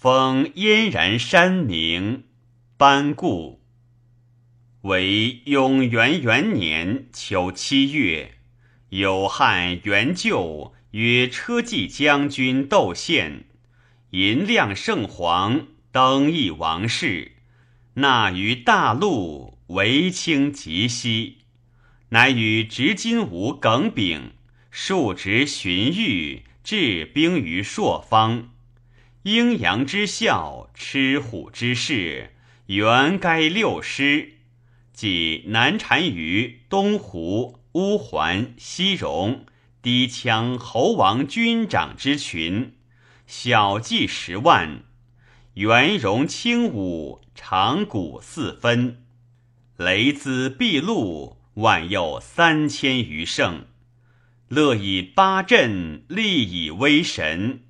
封燕然山名班固。为永元元年秋七月，有汉元旧曰车骑将军窦宪，银亮圣皇登邑王室，纳于大陆为卿吉西，乃与执金吾耿炳数职荀彧，置兵于朔方。阴阳之效，吃虎之势，原该六师。即南单于东胡乌桓西戎低羌侯王军长之群，小计十万，元戎轻武，长谷四分，雷兹毕露万有三千余胜，乐以八阵，立以威神，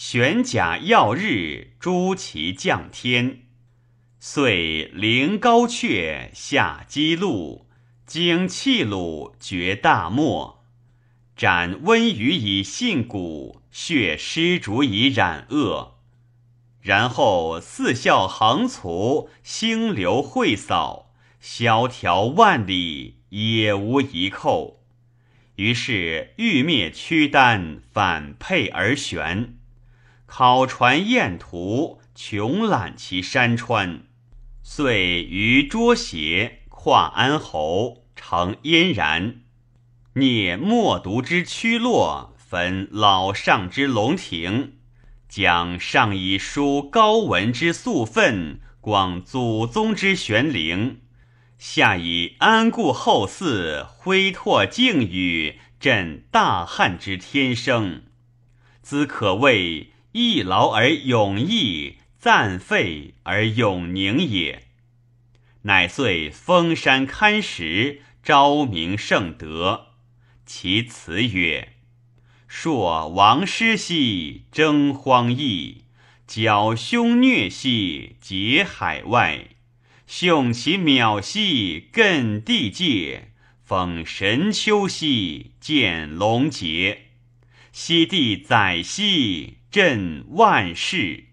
玄甲耀日，诸其降天。遂凌高阙，下激鹿，经气鲁，绝大漠，斩温鱼以信骨，血尸竹以染恶。然后四啸横卒，星流会扫，萧条万里，也无一寇。于是欲灭屈丹，反沛而旋，考船雁图，穷览其山川。遂于捉邪跨安侯，成燕然，聂莫毒之屈落，焚老上之龙庭，将上以书高文之素愤，广祖宗之玄灵，下以安固后嗣，恢拓境宇，振大汉之天生，兹可谓一劳而永逸。暂废而永宁也，乃遂封山堪石，昭明圣德。其辞曰：“朔王师兮，征荒邑；剿凶虐兮，结海外。雄其渺兮，亘地界；封神丘兮，建龙节。西地载兮，朕万世。”